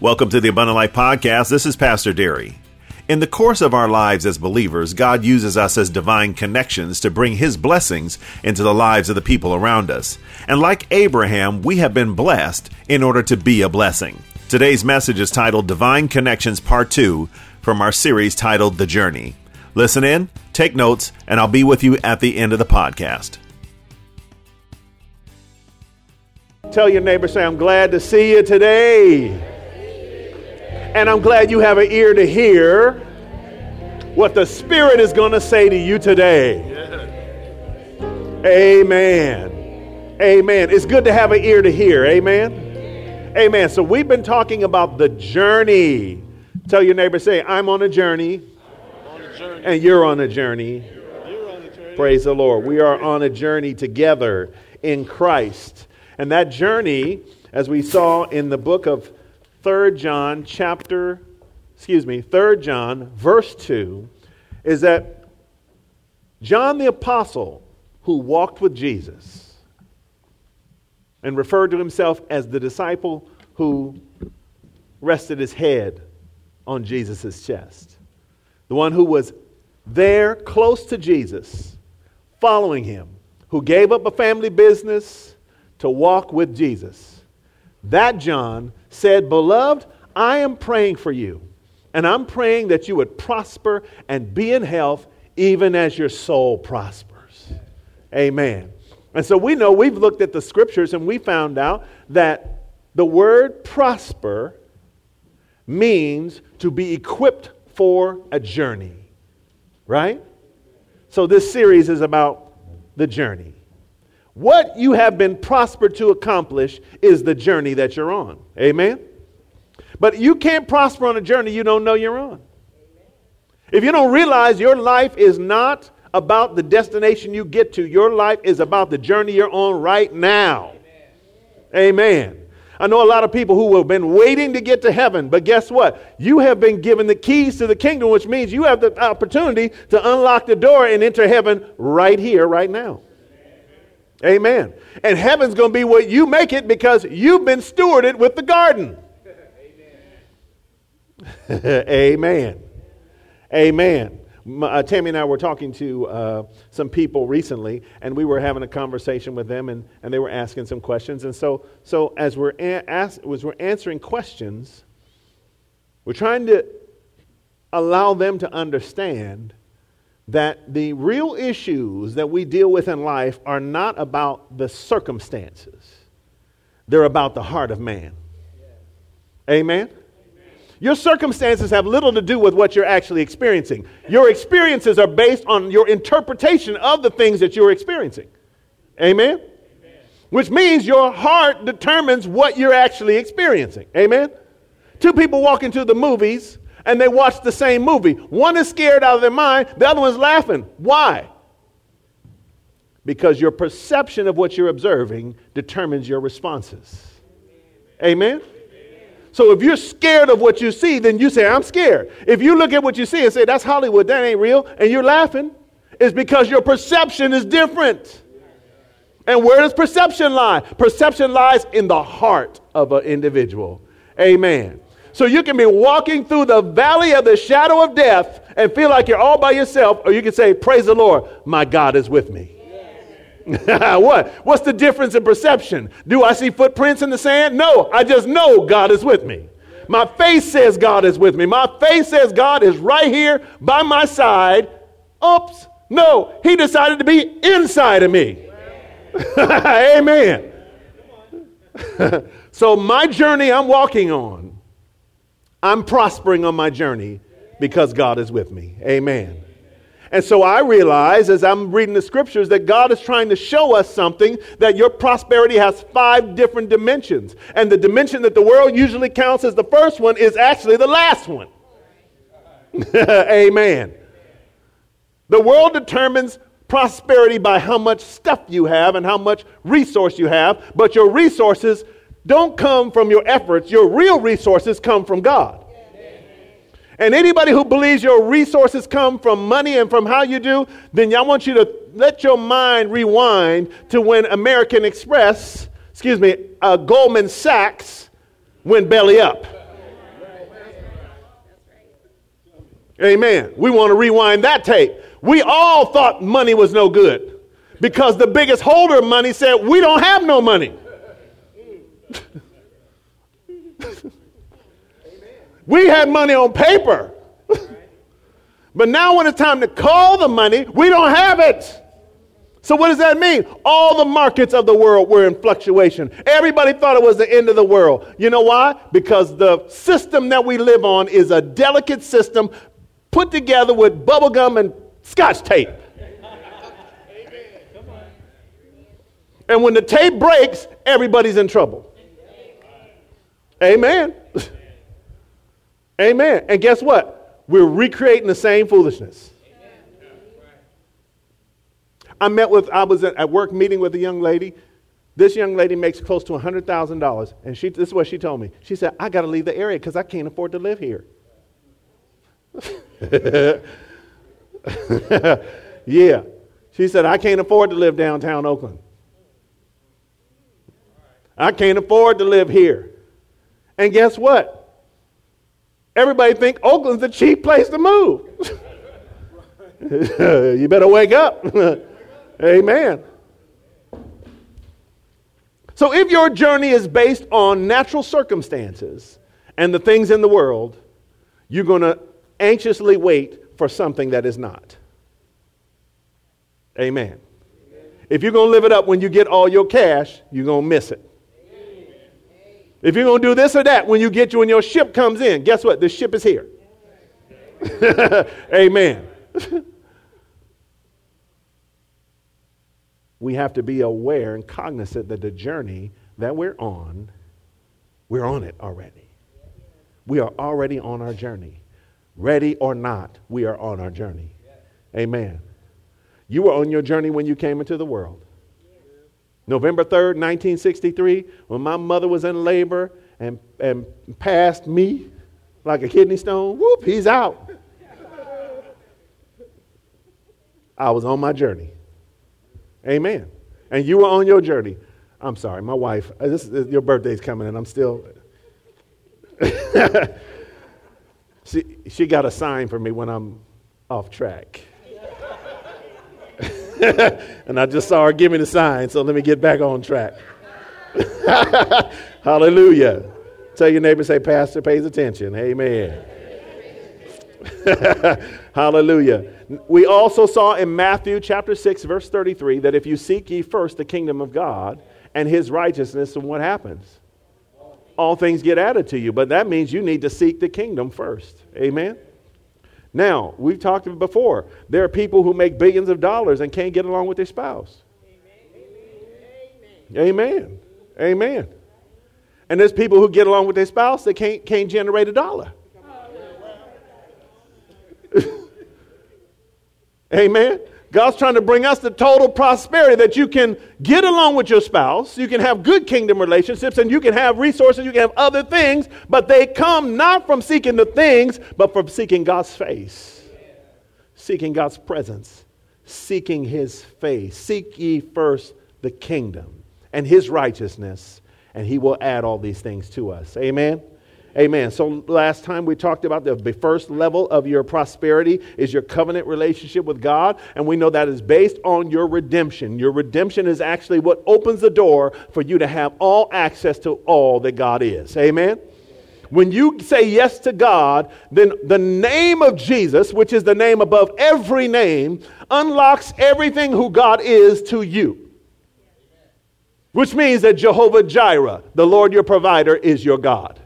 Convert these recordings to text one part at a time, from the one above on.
Welcome to the Abundant Life Podcast. This is Pastor Derry. In the course of our lives as believers, God uses us as divine connections to bring His blessings into the lives of the people around us. And like Abraham, we have been blessed in order to be a blessing. Today's message is titled Divine Connections Part 2 from our series titled The Journey. Listen in, take notes, and I'll be with you at the end of the podcast. Tell your neighbor, say, I'm glad to see you today. And I'm glad you have an ear to hear what the Spirit is going to say to you today. Amen. Amen. It's good to have an ear to hear. Amen. Amen. So we've been talking about the journey. Tell your neighbor, say, I'm on a journey. On a journey. And you're on a journey. On a journey. Praise the Lord. We are on a journey together in Christ. And that journey, as we saw in the book of 3 John chapter, excuse me, 3 John verse 2 is that John the apostle who walked with Jesus and referred to himself as the disciple who rested his head on Jesus' chest. The one who was there close to Jesus, following him, who gave up a family business to walk with Jesus. That John said, Beloved, I am praying for you, and I'm praying that you would prosper and be in health even as your soul prospers. Amen. And so we know we've looked at the scriptures and we found out that the word prosper means to be equipped for a journey, right? So this series is about the journey. What you have been prospered to accomplish is the journey that you're on. Amen? But you can't prosper on a journey you don't know you're on. If you don't realize your life is not about the destination you get to, your life is about the journey you're on right now. Amen. I know a lot of people who have been waiting to get to heaven, but guess what? You have been given the keys to the kingdom, which means you have the opportunity to unlock the door and enter heaven right here, right now. Amen. And heaven's going to be what you make it because you've been stewarded with the garden. Amen. Amen. Uh, Tammy and I were talking to uh, some people recently, and we were having a conversation with them, and, and they were asking some questions. And so, so as, we're a- as we're answering questions, we're trying to allow them to understand that the real issues that we deal with in life are not about the circumstances, they're about the heart of man. Amen? Your circumstances have little to do with what you're actually experiencing. Your experiences are based on your interpretation of the things that you're experiencing. Amen? Amen? Which means your heart determines what you're actually experiencing. Amen? Two people walk into the movies and they watch the same movie. One is scared out of their mind, the other one's laughing. Why? Because your perception of what you're observing determines your responses. Amen? So if you're scared of what you see, then you say, I'm scared. If you look at what you see and say, that's Hollywood, that ain't real, and you're laughing, it's because your perception is different. And where does perception lie? Perception lies in the heart of an individual. Amen. So you can be walking through the valley of the shadow of death and feel like you're all by yourself, or you can say, Praise the Lord, my God is with me. what? What's the difference in perception? Do I see footprints in the sand? No, I just know God is with me. My faith says God is with me. My faith says God is right here by my side. Oops, no, He decided to be inside of me. Amen. so, my journey I'm walking on I'm prospering on my journey because God is with me. Amen. And so I realize as I'm reading the scriptures that God is trying to show us something that your prosperity has five different dimensions. And the dimension that the world usually counts as the first one is actually the last one. Amen. The world determines prosperity by how much stuff you have and how much resource you have, but your resources don't come from your efforts. Your real resources come from God. And anybody who believes your resources come from money and from how you do, then I want you to let your mind rewind to when American Express, excuse me, uh, Goldman Sachs went belly up. Amen. We want to rewind that tape. We all thought money was no good because the biggest holder of money said, We don't have no money. we had money on paper. but now, when it's time to call the money, we don't have it. So, what does that mean? All the markets of the world were in fluctuation. Everybody thought it was the end of the world. You know why? Because the system that we live on is a delicate system put together with bubble gum and scotch tape. And when the tape breaks, everybody's in trouble. Amen. Amen. And guess what? We're recreating the same foolishness. I met with, I was at work meeting with a young lady. This young lady makes close to $100,000. And she, this is what she told me. She said, I got to leave the area because I can't afford to live here. yeah. She said, I can't afford to live downtown Oakland. I can't afford to live here. And guess what? Everybody think Oakland's a cheap place to move. you better wake up. Amen. So if your journey is based on natural circumstances and the things in the world, you're going to anxiously wait for something that is not. Amen. If you're going to live it up when you get all your cash, you're going to miss it. If you're going to do this or that when you get you when your ship comes in, guess what? The ship is here. Amen. we have to be aware and cognizant that the journey that we're on, we're on it already. We are already on our journey. Ready or not, we are on our journey. Amen. You were on your journey when you came into the world. November 3rd, 1963, when my mother was in labor and, and passed me like a kidney stone, whoop, he's out. I was on my journey. Amen. And you were on your journey. I'm sorry, my wife, uh, this, is, your birthday's coming and I'm still. she, she got a sign for me when I'm off track. and I just saw her give me the sign, so let me get back on track. Hallelujah. Tell your neighbor, say, Pastor pays attention. Amen. Hallelujah. We also saw in Matthew chapter 6, verse 33, that if you seek ye first the kingdom of God and his righteousness, and what happens? All things get added to you. But that means you need to seek the kingdom first. Amen. Now, we've talked before. There are people who make billions of dollars and can't get along with their spouse. Amen. Amen. Amen. And there's people who get along with their spouse that can't, can't generate a dollar. Amen. God's trying to bring us the total prosperity that you can get along with your spouse, you can have good kingdom relationships, and you can have resources, you can have other things, but they come not from seeking the things, but from seeking God's face, seeking God's presence, seeking His face. Seek ye first the kingdom and His righteousness, and He will add all these things to us. Amen. Amen. So last time we talked about the first level of your prosperity is your covenant relationship with God. And we know that is based on your redemption. Your redemption is actually what opens the door for you to have all access to all that God is. Amen. When you say yes to God, then the name of Jesus, which is the name above every name, unlocks everything who God is to you. Which means that Jehovah Jireh, the Lord your provider, is your God.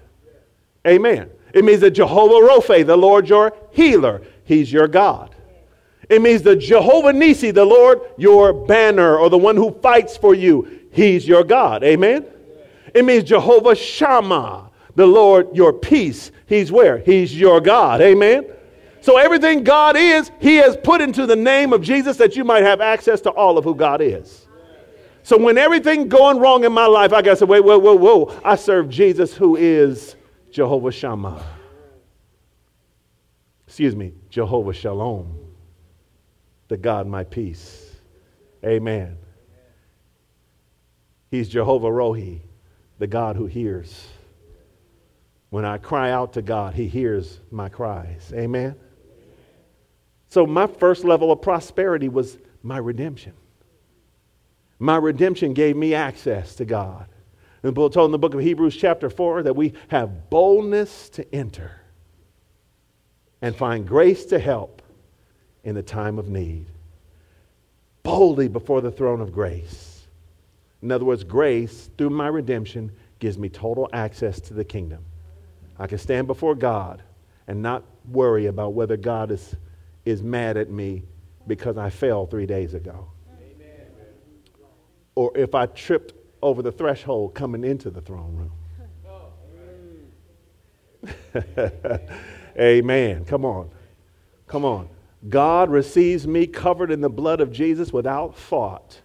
Amen. It means that Jehovah Rophe, the Lord your healer, he's your God. It means that Jehovah Nisi, the Lord your banner or the one who fights for you, he's your God. Amen. It means Jehovah Shammah, the Lord your peace. He's where? He's your God. Amen. So everything God is, he has put into the name of Jesus that you might have access to all of who God is. So when everything going wrong in my life, I got to say, wait, whoa, whoa, whoa. I serve Jesus who is Jehovah Shammah. Excuse me, Jehovah Shalom, the God my peace. Amen. He's Jehovah Rohi, the God who hears. When I cry out to God, He hears my cries. Amen. So, my first level of prosperity was my redemption. My redemption gave me access to God. And Paul told in the book of Hebrews, chapter 4, that we have boldness to enter and find grace to help in the time of need. Boldly before the throne of grace. In other words, grace, through my redemption, gives me total access to the kingdom. I can stand before God and not worry about whether God is, is mad at me because I fell three days ago. Amen. Or if I tripped over the threshold coming into the throne room. Amen. Come on. Come on. God receives me covered in the blood of Jesus without thought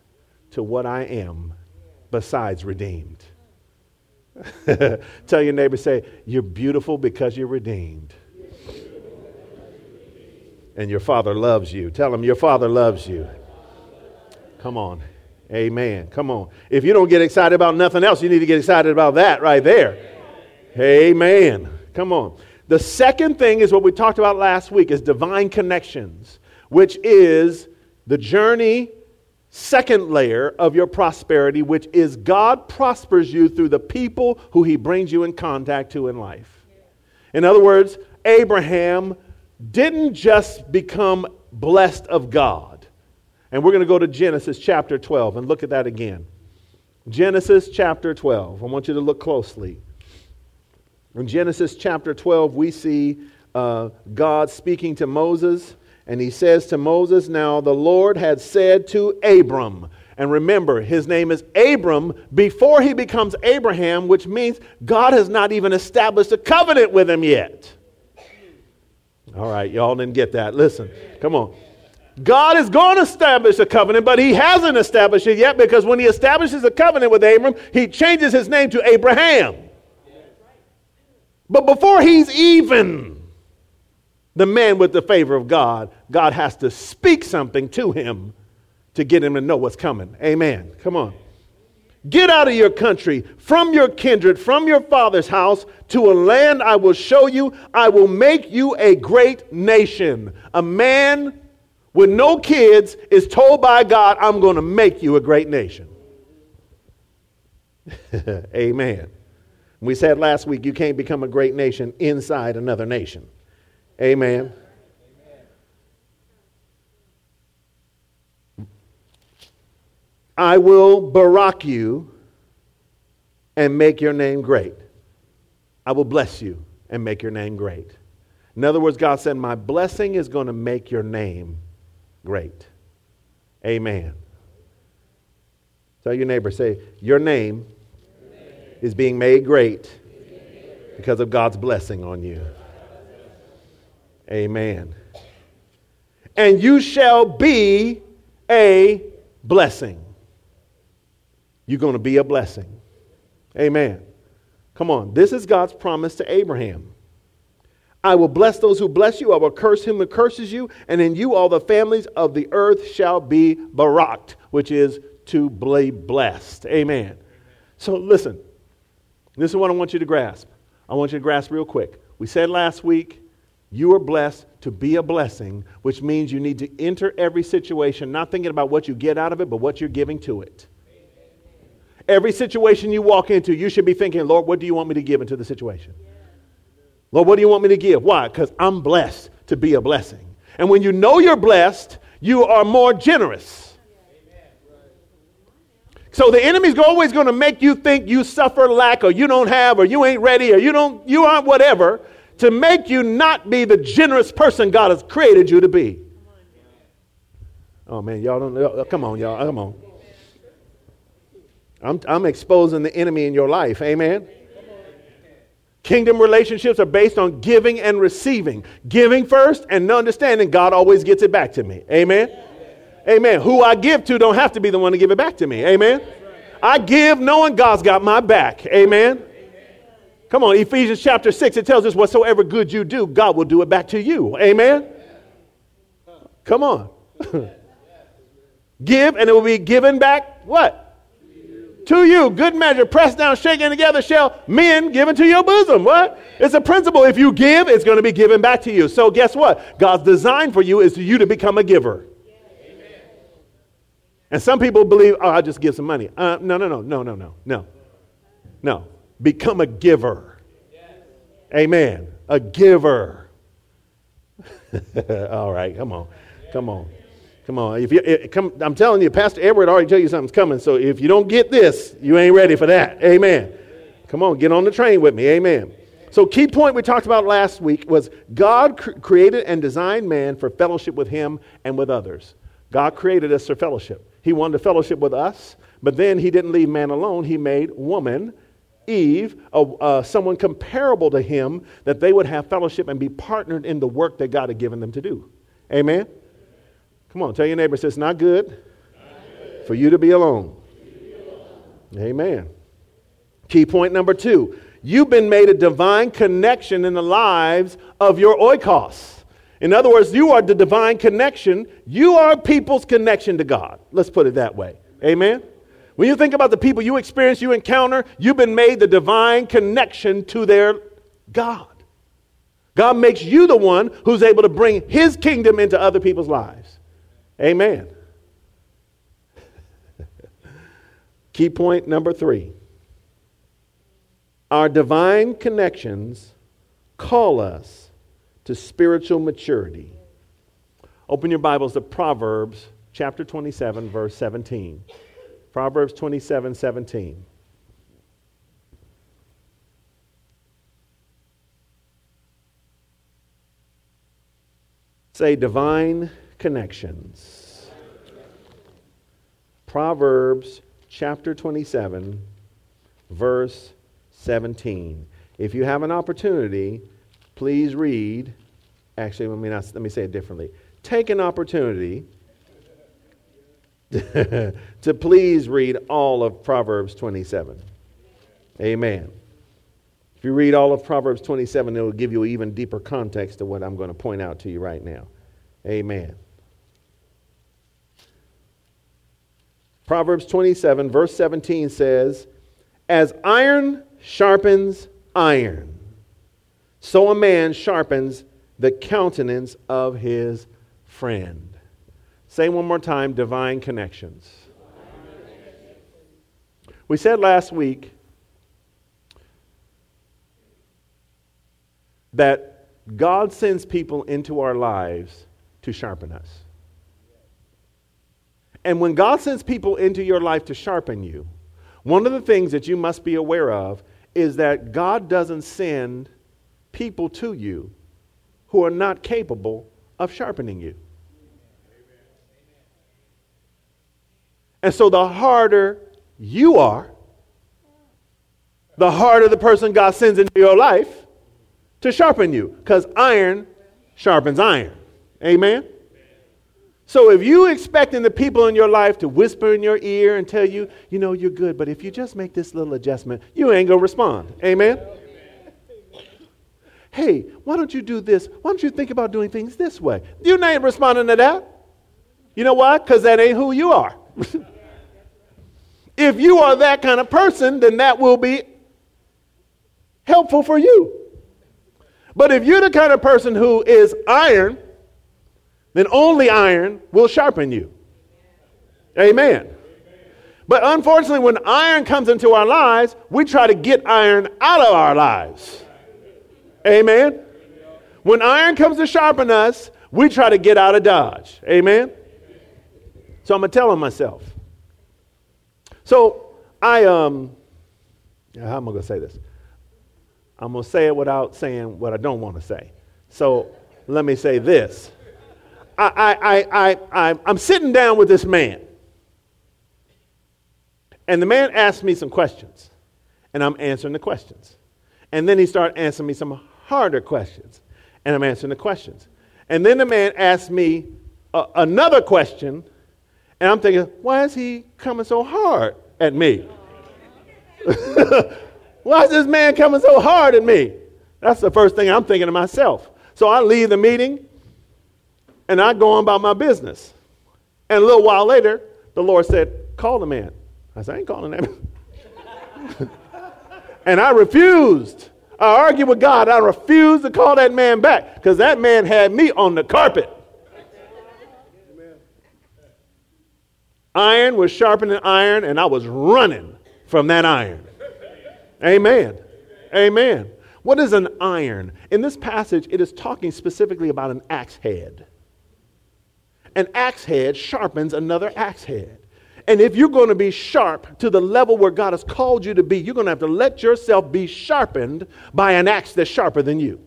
to what I am besides redeemed. Tell your neighbor, say, You're beautiful because you're redeemed. And your father loves you. Tell him your father loves you. Come on. Amen. Come on. If you don't get excited about nothing else, you need to get excited about that right there. Amen. Come on. The second thing is what we talked about last week is divine connections, which is the journey second layer of your prosperity, which is God prospers you through the people who he brings you in contact to in life. In other words, Abraham didn't just become blessed of God. And we're going to go to Genesis chapter 12 and look at that again. Genesis chapter 12. I want you to look closely. In Genesis chapter 12, we see uh, God speaking to Moses, and he says to Moses, Now the Lord had said to Abram, and remember, his name is Abram before he becomes Abraham, which means God has not even established a covenant with him yet. All right, y'all didn't get that. Listen, come on. God is going to establish a covenant, but he hasn't established it yet because when he establishes a covenant with Abram, he changes his name to Abraham. But before he's even the man with the favor of God, God has to speak something to him to get him to know what's coming. Amen. Come on. Get out of your country, from your kindred, from your father's house, to a land I will show you. I will make you a great nation, a man with no kids is told by God, I'm going to make you a great nation. Amen. We said last week, you can't become a great nation inside another nation. Amen. I will barak you and make your name great. I will bless you and make your name great. In other words, God said, My blessing is going to make your name great. Amen. Tell your neighbor, say, Your name is being made great because of God's blessing on you. Amen. And you shall be a blessing. You're going to be a blessing. Amen. Come on. This is God's promise to Abraham. I will bless those who bless you. I will curse him who curses you. And in you all the families of the earth shall be baraked, which is to be blessed. Amen. So listen, this is what I want you to grasp. I want you to grasp real quick. We said last week, you are blessed to be a blessing, which means you need to enter every situation not thinking about what you get out of it, but what you're giving to it. Every situation you walk into, you should be thinking, Lord, what do you want me to give into the situation? Lord, what do you want me to give? Why? Because I'm blessed to be a blessing. And when you know you're blessed, you are more generous. So the enemy's always going to make you think you suffer lack or you don't have or you ain't ready or you don't you aren't whatever to make you not be the generous person God has created you to be. Oh man, y'all don't. Come on, y'all. Come on. I'm, I'm exposing the enemy in your life. Amen. Kingdom relationships are based on giving and receiving. Giving first and understanding God always gets it back to me. Amen. Amen. Who I give to don't have to be the one to give it back to me. Amen. I give knowing God's got my back. Amen. Come on, Ephesians chapter 6, it tells us whatsoever good you do, God will do it back to you. Amen. Come on. give and it will be given back what? To you, good measure, pressed down, shaken together, shall men given to your bosom. What? It's a principle. If you give, it's going to be given back to you. So guess what? God's design for you is for you to become a giver. Amen. And some people believe, oh, I'll just give some money. Uh, no, no, no, no, no, no, no. No. Become a giver. Amen. A giver. All right, come on. Come on. Come on. If you, it, come, I'm telling you, Pastor Edward already tell you something's coming. So if you don't get this, you ain't ready for that. Amen. Come on, get on the train with me. Amen. So, key point we talked about last week was God cr- created and designed man for fellowship with Him and with others. God created us for fellowship. He wanted to fellowship with us, but then He didn't leave man alone. He made woman, Eve, uh, someone comparable to Him, that they would have fellowship and be partnered in the work that God had given them to do. Amen. Come on, tell your neighbor, it's not good, not good. for you to be alone. Amen. Key point number two you've been made a divine connection in the lives of your oikos. In other words, you are the divine connection. You are people's connection to God. Let's put it that way. Amen. When you think about the people you experience, you encounter, you've been made the divine connection to their God. God makes you the one who's able to bring his kingdom into other people's lives. Amen. Key point number three our divine connections call us to spiritual maturity. Open your Bibles to Proverbs chapter 27, verse 17. Proverbs 27, 17. Say divine connections. Proverbs chapter 27, verse 17. If you have an opportunity, please read. Actually, let me, not, let me say it differently. Take an opportunity to please read all of Proverbs 27. Amen. If you read all of Proverbs 27, it will give you even deeper context to what I'm going to point out to you right now. Amen. Proverbs 27, verse 17 says, As iron sharpens iron, so a man sharpens the countenance of his friend. Say one more time divine connections. We said last week that God sends people into our lives to sharpen us. And when God sends people into your life to sharpen you, one of the things that you must be aware of is that God doesn't send people to you who are not capable of sharpening you. And so the harder you are, the harder the person God sends into your life to sharpen you. Because iron sharpens iron. Amen? So if you expecting the people in your life to whisper in your ear and tell you, you know, you're good, but if you just make this little adjustment, you ain't to respond. Amen? Hey, why don't you do this? Why don't you think about doing things this way? You ain't responding to that. You know why? Because that ain't who you are. if you are that kind of person, then that will be helpful for you. But if you're the kind of person who is iron, then only iron will sharpen you. Amen. But unfortunately, when iron comes into our lives, we try to get iron out of our lives. Amen. When iron comes to sharpen us, we try to get out of Dodge. Amen. So I'm gonna tell him myself. So I um, how am I gonna say this? I'm gonna say it without saying what I don't want to say. So let me say this. I, I, I, I, I'm sitting down with this man. And the man asked me some questions. And I'm answering the questions. And then he started answering me some harder questions. And I'm answering the questions. And then the man asked me another question. And I'm thinking, why is he coming so hard at me? why is this man coming so hard at me? That's the first thing I'm thinking to myself. So I leave the meeting and I go on about my business. And a little while later, the Lord said, Call the man. I said, I ain't calling that man. and I refused. I argued with God. I refused to call that man back because that man had me on the carpet. Iron was sharpening iron, and I was running from that iron. Amen. Amen. What is an iron? In this passage, it is talking specifically about an axe head. An axe head sharpens another axe head. And if you're going to be sharp to the level where God has called you to be, you're going to have to let yourself be sharpened by an axe that's sharper than you.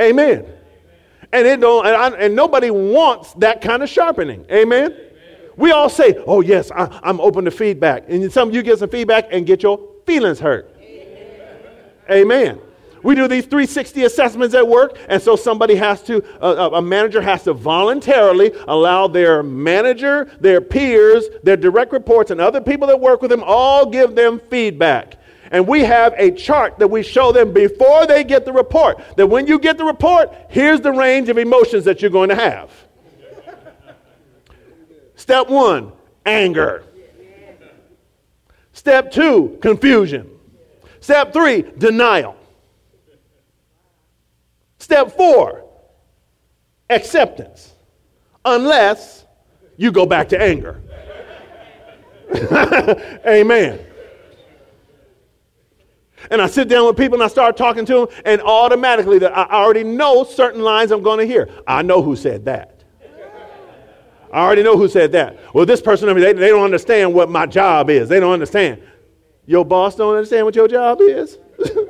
Amen. And it don't, and, I, and nobody wants that kind of sharpening. Amen. We all say, "Oh yes, I, am open to feedback," and some of you get some feedback and get your feelings hurt. Amen. Amen. We do these 360 assessments at work, and so somebody has to, uh, a manager has to voluntarily allow their manager, their peers, their direct reports, and other people that work with them all give them feedback. And we have a chart that we show them before they get the report. That when you get the report, here's the range of emotions that you're going to have. Step one, anger. Step two, confusion. Step three, denial. Step four, acceptance. Unless you go back to anger. Amen. And I sit down with people and I start talking to them, and automatically I already know certain lines I'm going to hear. I know who said that. I already know who said that. Well, this person, I they, they don't understand what my job is. They don't understand. Your boss don't understand what your job is?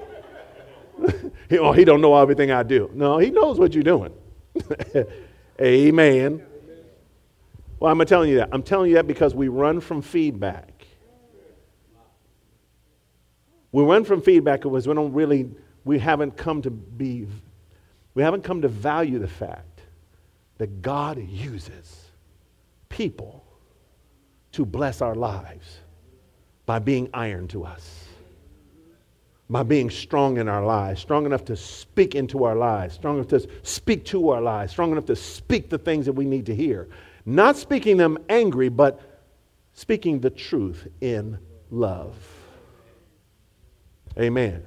he, oh, he don't know everything I do. No, he knows what you're doing. Amen. Well, I'm telling you that. I'm telling you that because we run from feedback. We run from feedback because we don't really, we haven't come to be, we haven't come to value the fact that God uses people to bless our lives by being iron to us, by being strong in our lives, strong enough to speak into our lives, strong enough to speak to our lives, strong enough to speak the things that we need to hear. Not speaking them angry, but speaking the truth in love. Amen.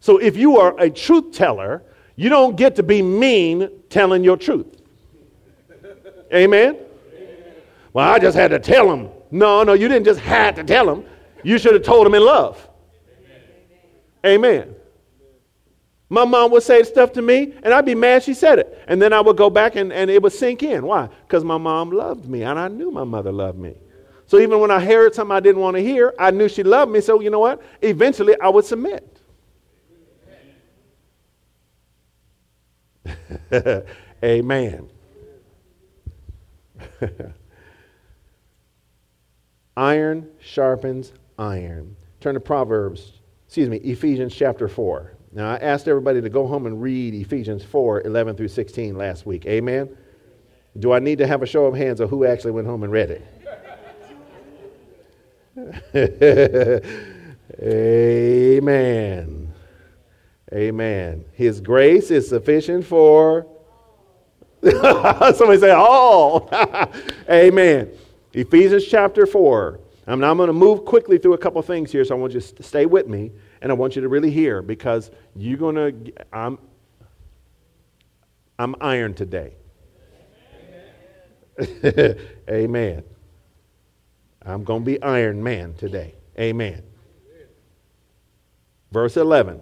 So if you are a truth teller, you don't get to be mean telling your truth. Amen. Well, I just had to tell him. No, no, you didn't just have to tell him. You should have told him in love. Amen. My mom would say stuff to me, and I'd be mad she said it. And then I would go back and, and it would sink in. Why? Because my mom loved me, and I knew my mother loved me. So even when I heard something I didn't want to hear, I knew she loved me. So you know what? Eventually I would submit. Amen. Iron sharpens iron. Turn to Proverbs, excuse me, Ephesians chapter 4. Now, I asked everybody to go home and read Ephesians 4 11 through 16 last week. Amen? Do I need to have a show of hands of who actually went home and read it? Amen. Amen. His grace is sufficient for. Somebody say, all. Amen. Ephesians chapter 4. I'm, going to move quickly through a couple things here, so I want you to stay with me, and I want you to really hear because you're going to, I'm, I'm iron today. Amen. Amen. I'm going to be Iron Man today. Amen. Verse 11.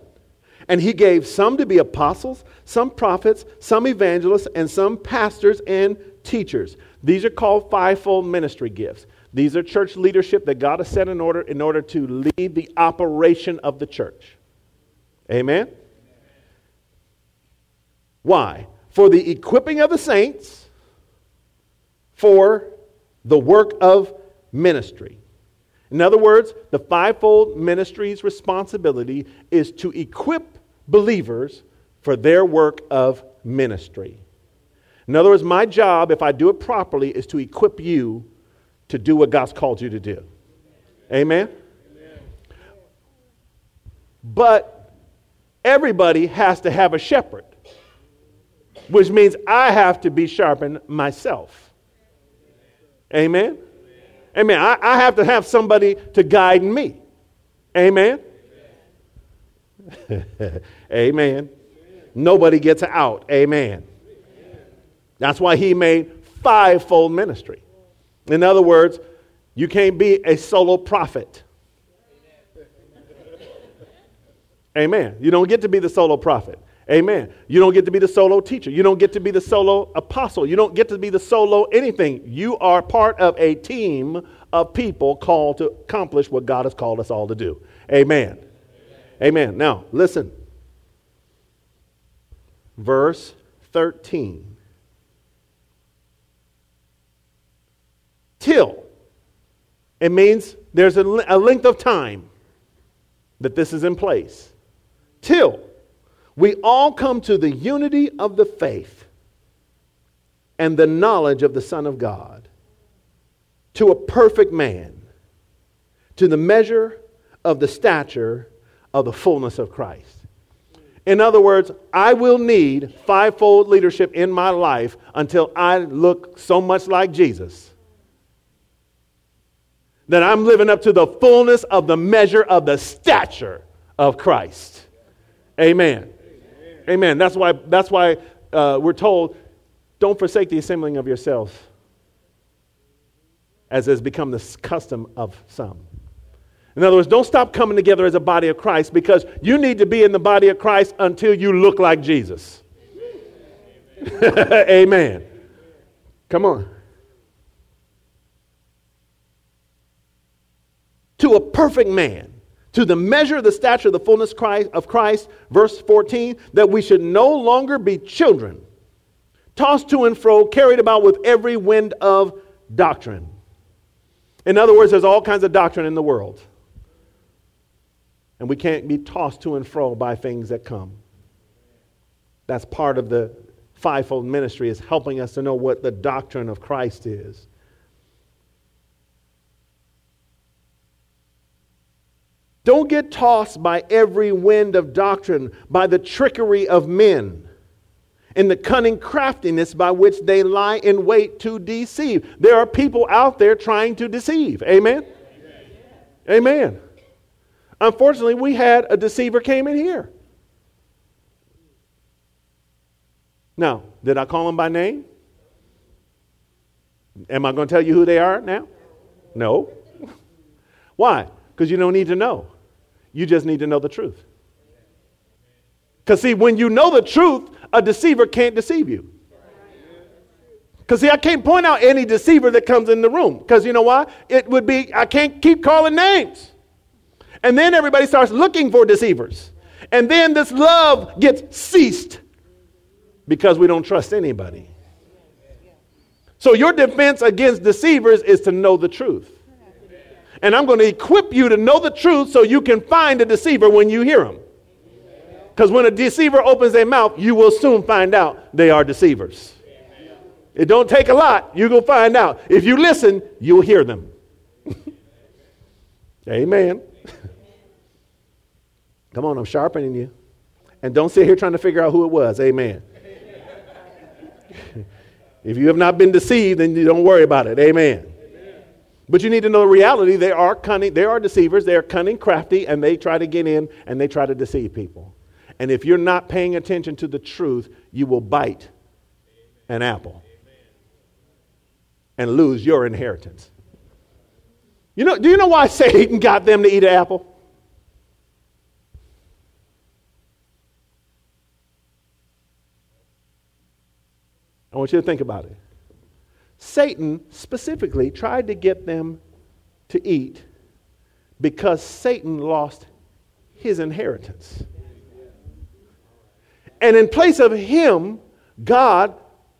And he gave some to be apostles, some prophets, some evangelists, and some pastors and teachers. These are called fivefold ministry gifts. These are church leadership that God has set in order in order to lead the operation of the church. Amen? Why? For the equipping of the saints, for the work of ministry. In other words, the fivefold ministry's responsibility is to equip believers for their work of ministry. In other words, my job, if I do it properly, is to equip you to do what God's called you to do. Amen? Amen? But everybody has to have a shepherd, which means I have to be sharpened myself. Amen? Amen. I, I have to have somebody to guide me. Amen. Amen. Nobody gets out. Amen. That's why he made fivefold ministry. In other words, you can't be a solo prophet. Amen. You don't get to be the solo prophet. Amen. You don't get to be the solo teacher. You don't get to be the solo apostle. You don't get to be the solo anything. You are part of a team of people called to accomplish what God has called us all to do. Amen. Amen. Now, listen. Verse 13. Till. It means there's a, a length of time that this is in place. Till we all come to the unity of the faith and the knowledge of the Son of God, to a perfect man, to the measure of the stature of the fullness of Christ. In other words, I will need fivefold leadership in my life until I look so much like Jesus that I'm living up to the fullness of the measure of the stature of Christ. Amen. Amen. That's why, that's why uh, we're told don't forsake the assembling of yourselves, as has become the custom of some. In other words, don't stop coming together as a body of Christ because you need to be in the body of Christ until you look like Jesus. Amen. Come on. To a perfect man to the measure of the stature of the fullness of Christ, verse 14, that we should no longer be children, tossed to and fro, carried about with every wind of doctrine. In other words, there's all kinds of doctrine in the world. And we can't be tossed to and fro by things that come. That's part of the fivefold ministry is helping us to know what the doctrine of Christ is. Don't get tossed by every wind of doctrine, by the trickery of men, and the cunning craftiness by which they lie in wait to deceive. There are people out there trying to deceive. Amen? Amen. Amen. Unfortunately, we had a deceiver came in here. Now, did I call them by name? Am I going to tell you who they are now? No. Why? Because you don't need to know. You just need to know the truth. Because, see, when you know the truth, a deceiver can't deceive you. Because, see, I can't point out any deceiver that comes in the room. Because, you know why? It would be, I can't keep calling names. And then everybody starts looking for deceivers. And then this love gets ceased because we don't trust anybody. So, your defense against deceivers is to know the truth. And I'm going to equip you to know the truth so you can find a deceiver when you hear him. Because when a deceiver opens their mouth, you will soon find out they are deceivers. It don't take a lot. You go find out. If you listen, you'll hear them. Amen. Come on, I'm sharpening you. And don't sit here trying to figure out who it was. Amen. if you have not been deceived, then you don't worry about it. Amen. But you need to know the reality. They are cunning, they are deceivers, they are cunning, crafty, and they try to get in and they try to deceive people. And if you're not paying attention to the truth, you will bite an apple and lose your inheritance. You know, do you know why Satan got them to eat an apple? I want you to think about it. Satan specifically tried to get them to eat because Satan lost his inheritance. And in place of him, God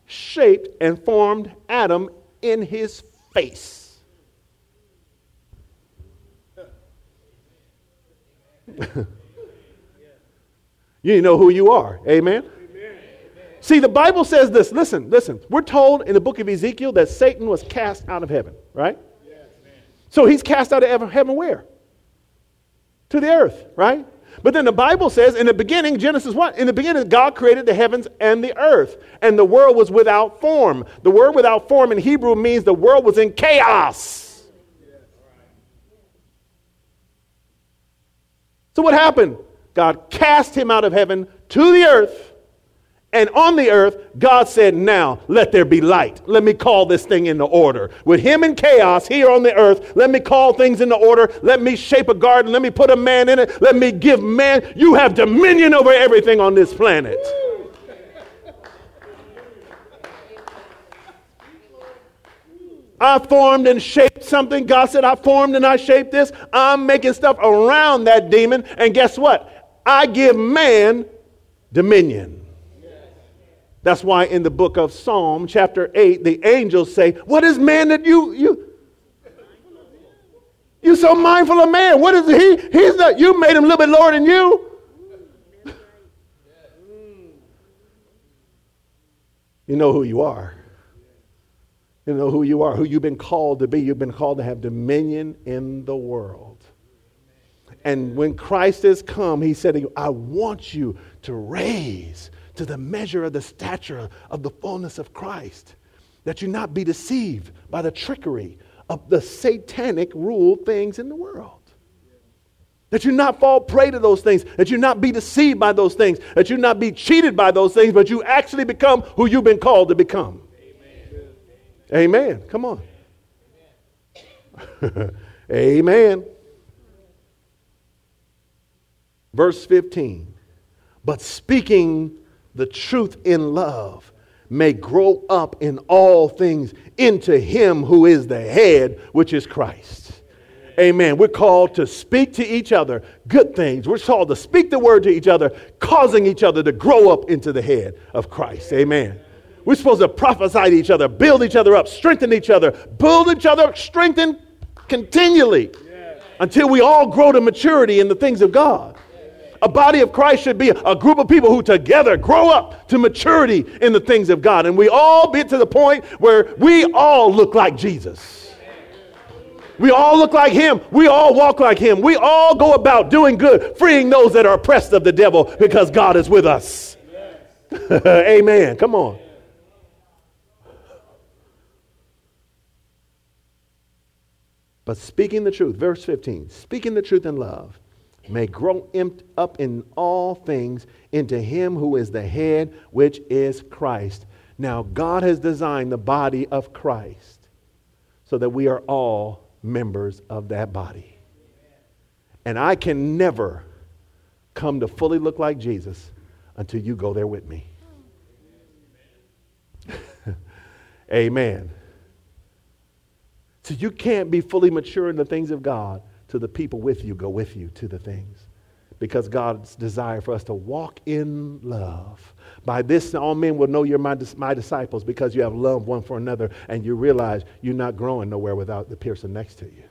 shaped and formed Adam in his face. you know who you are. Amen. See, the Bible says this. Listen, listen. We're told in the book of Ezekiel that Satan was cast out of heaven, right? Yes, so he's cast out of heaven where? To the earth, right? But then the Bible says in the beginning, Genesis 1, in the beginning, God created the heavens and the earth, and the world was without form. The word without form in Hebrew means the world was in chaos. So what happened? God cast him out of heaven to the earth and on the earth, God said, Now let there be light. Let me call this thing into order. With him in chaos here on the earth, let me call things into order. Let me shape a garden. Let me put a man in it. Let me give man. You have dominion over everything on this planet. I formed and shaped something. God said, I formed and I shaped this. I'm making stuff around that demon. And guess what? I give man dominion. That's why in the book of Psalm, chapter 8, the angels say, What is man that you you you so mindful of man? What is he? He's not you made him a little bit lower than you. You know who you are. You know who you are, who you've been called to be. You've been called to have dominion in the world. And when Christ has come, he said, you, I want you to raise to the measure of the stature of the fullness of Christ, that you not be deceived by the trickery of the satanic rule things in the world. That you not fall prey to those things, that you not be deceived by those things, that you not be cheated by those things, but you actually become who you've been called to become. Amen. Come on. Amen. Verse 15. But speaking the truth in love may grow up in all things into him who is the head, which is Christ. Amen. We're called to speak to each other good things. We're called to speak the word to each other, causing each other to grow up into the head of Christ. Amen. We're supposed to prophesy to each other, build each other up, strengthen each other, build each other up, strengthen continually until we all grow to maturity in the things of God. A body of Christ should be a group of people who together grow up to maturity in the things of God. And we all get to the point where we all look like Jesus. We all look like him. We all walk like him. We all go about doing good, freeing those that are oppressed of the devil because God is with us. Amen. Come on. But speaking the truth, verse 15, speaking the truth in love, may grow up in all things into him who is the head, which is Christ. Now, God has designed the body of Christ so that we are all members of that body. And I can never come to fully look like Jesus until you go there with me. Amen. So you can't be fully mature in the things of God till the people with you go with you to the things. Because God's desire for us to walk in love. By this, all men will know you're my, my disciples because you have love one for another and you realize you're not growing nowhere without the person next to you.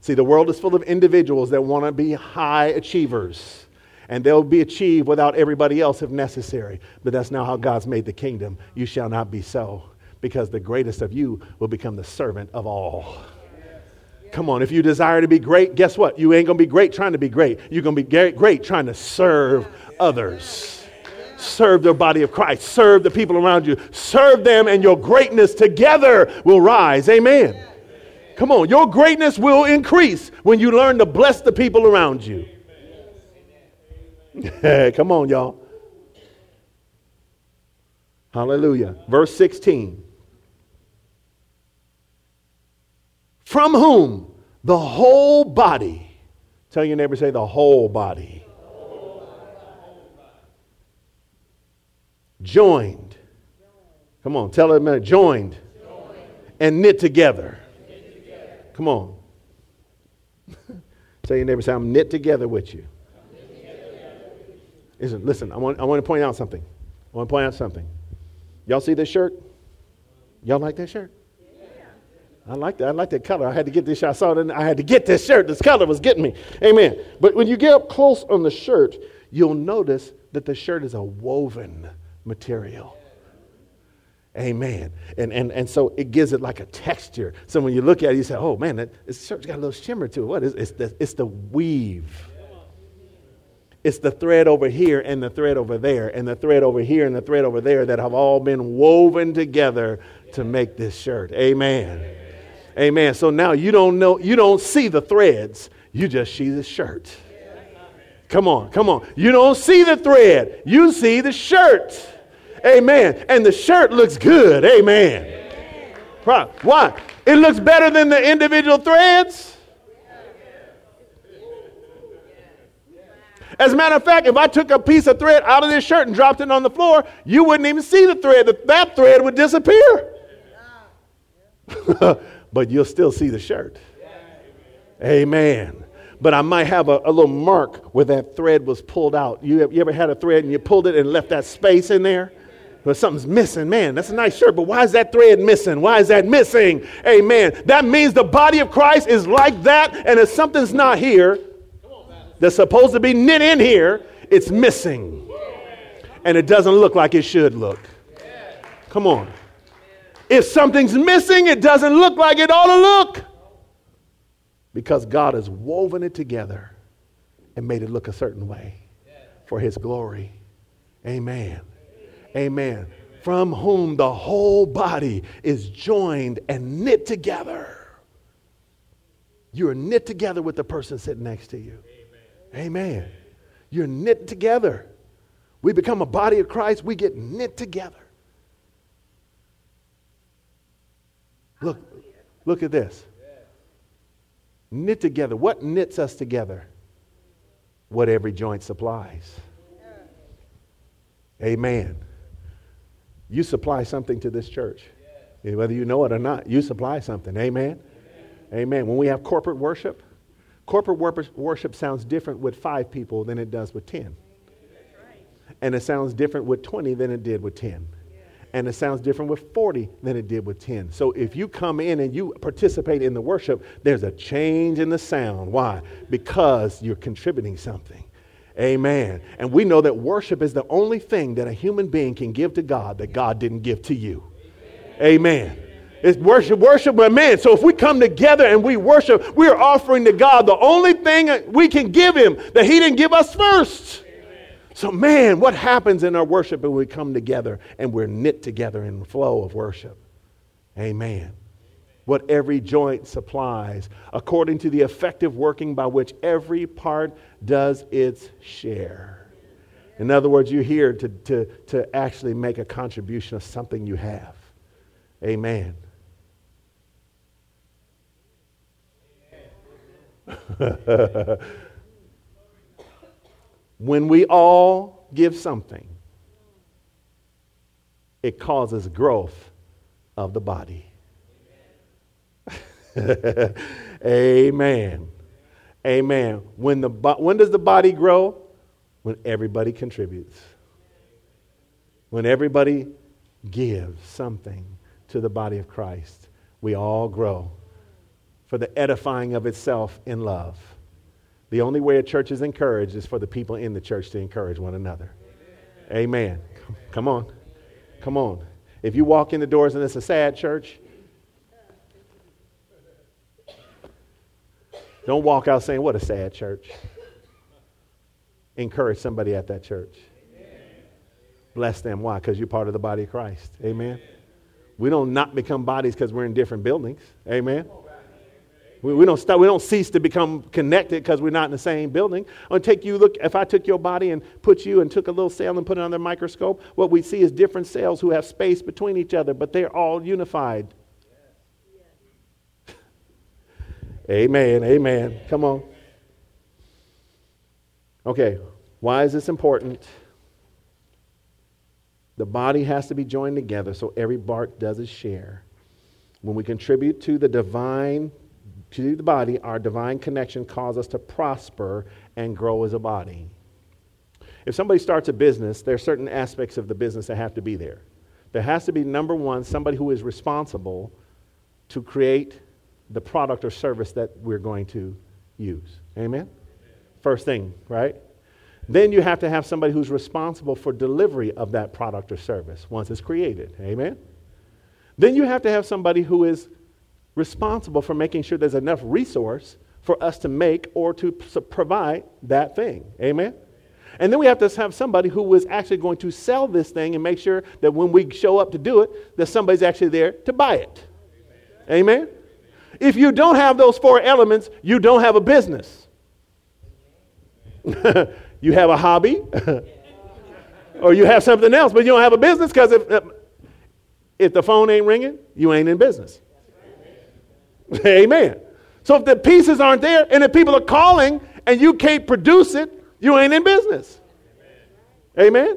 See, the world is full of individuals that want to be high achievers and they'll be achieved without everybody else if necessary. But that's not how God's made the kingdom. You shall not be so because the greatest of you will become the servant of all. Come on, if you desire to be great, guess what? You ain't going to be great trying to be great. You're going to be great trying to serve others. Serve the body of Christ. Serve the people around you. Serve them, and your greatness together will rise. Amen. Come on, your greatness will increase when you learn to bless the people around you. Come on, y'all. Hallelujah. Verse 16. From whom the whole body, tell your neighbor, say the whole body, joined. Come on, tell it a minute. Joined, and knit together. Come on. tell your neighbor, say, I'm knit together with you. Listen, listen I, want, I want to point out something. I want to point out something. Y'all see this shirt? Y'all like that shirt? I like that. I like that color. I had to get this shirt. I saw it. I had to get this shirt. This color was getting me. Amen. But when you get up close on the shirt, you'll notice that the shirt is a woven material. Amen. And, and, and so it gives it like a texture. So when you look at it, you say, oh man, that, this shirt's got a little shimmer to it. What is it? It's the, it's the weave. It's the thread over here and the thread over there and the thread over here and the thread over there that have all been woven together to make this shirt. Amen. Amen. So now you don't know, you don't see the threads. You just see the shirt. Come on, come on. You don't see the thread, you see the shirt. Amen. And the shirt looks good. Amen. Why? It looks better than the individual threads. As a matter of fact, if I took a piece of thread out of this shirt and dropped it on the floor, you wouldn't even see the thread. That thread would disappear. but you'll still see the shirt. Amen. But I might have a, a, little mark where that thread was pulled out. You, you ever had a thread and you pulled it and left that space in there? But something's missing. Man, that's a nice shirt, but why is that thread missing? Why is that missing? Amen. That means the body of Christ is like that, and if something's not here, that's supposed to be knit in here, it's missing. And it doesn't look like it should look. Come on. If something's missing, it doesn't look like it ought to look. Because God has woven it together and made it look a certain way for His glory. Amen. Amen. From whom the whole body is joined and knit together. You're knit together with the person sitting next to you. Amen. You're knit together. We become a body of Christ, we get knit together. Look, look at this. Knit together. What knits us together? What every joint supplies. Amen. You supply something to this church. Whether you know it or not, you supply something. Amen. Amen. When we have corporate worship, Corporate worship sounds different with five people than it does with 10. And it sounds different with 20 than it did with 10. And it sounds different with 40 than it did with 10. So if you come in and you participate in the worship, there's a change in the sound. Why? Because you're contributing something. Amen. And we know that worship is the only thing that a human being can give to God that God didn't give to you. Amen. It's worship, worship, but man. So if we come together and we worship, we are offering to God the only thing we can give Him that He didn't give us first. So, man, what happens in our worship when we come together and we're knit together in the flow of worship? Amen. What every joint supplies, according to the effective working by which every part does its share. In other words, you're here to, to, to actually make a contribution of something you have. Amen. when we all give something, it causes growth of the body. Amen. Amen. When, the, when does the body grow? When everybody contributes. When everybody gives something to the body of Christ, we all grow for the edifying of itself in love. The only way a church is encouraged is for the people in the church to encourage one another. Amen. Amen. Come on. Come on. If you walk in the doors and it's a sad church, don't walk out saying, What a sad church. Encourage somebody at that church. Bless them. Why? Because you're part of the body of Christ. Amen. We don't not become bodies because we're in different buildings. Amen. We, we, don't stop, we don't cease to become connected because we're not in the same building. I'll take you, look, if I took your body and put you and took a little cell and put it under a microscope, what we see is different cells who have space between each other, but they're all unified. amen, amen. Come on. Okay, why is this important? The body has to be joined together so every part does its share. When we contribute to the divine to the body, our divine connection causes us to prosper and grow as a body. If somebody starts a business, there are certain aspects of the business that have to be there. There has to be, number one, somebody who is responsible to create the product or service that we're going to use. Amen? First thing, right? Then you have to have somebody who's responsible for delivery of that product or service once it's created. Amen? Then you have to have somebody who is responsible for making sure there's enough resource for us to make or to provide that thing. Amen? And then we have to have somebody who is actually going to sell this thing and make sure that when we show up to do it, that somebody's actually there to buy it. Amen? If you don't have those four elements, you don't have a business. you have a hobby, or you have something else, but you don't have a business because if, if the phone ain't ringing, you ain't in business. Amen. So if the pieces aren't there and if people are calling and you can't produce it, you ain't in business. Amen.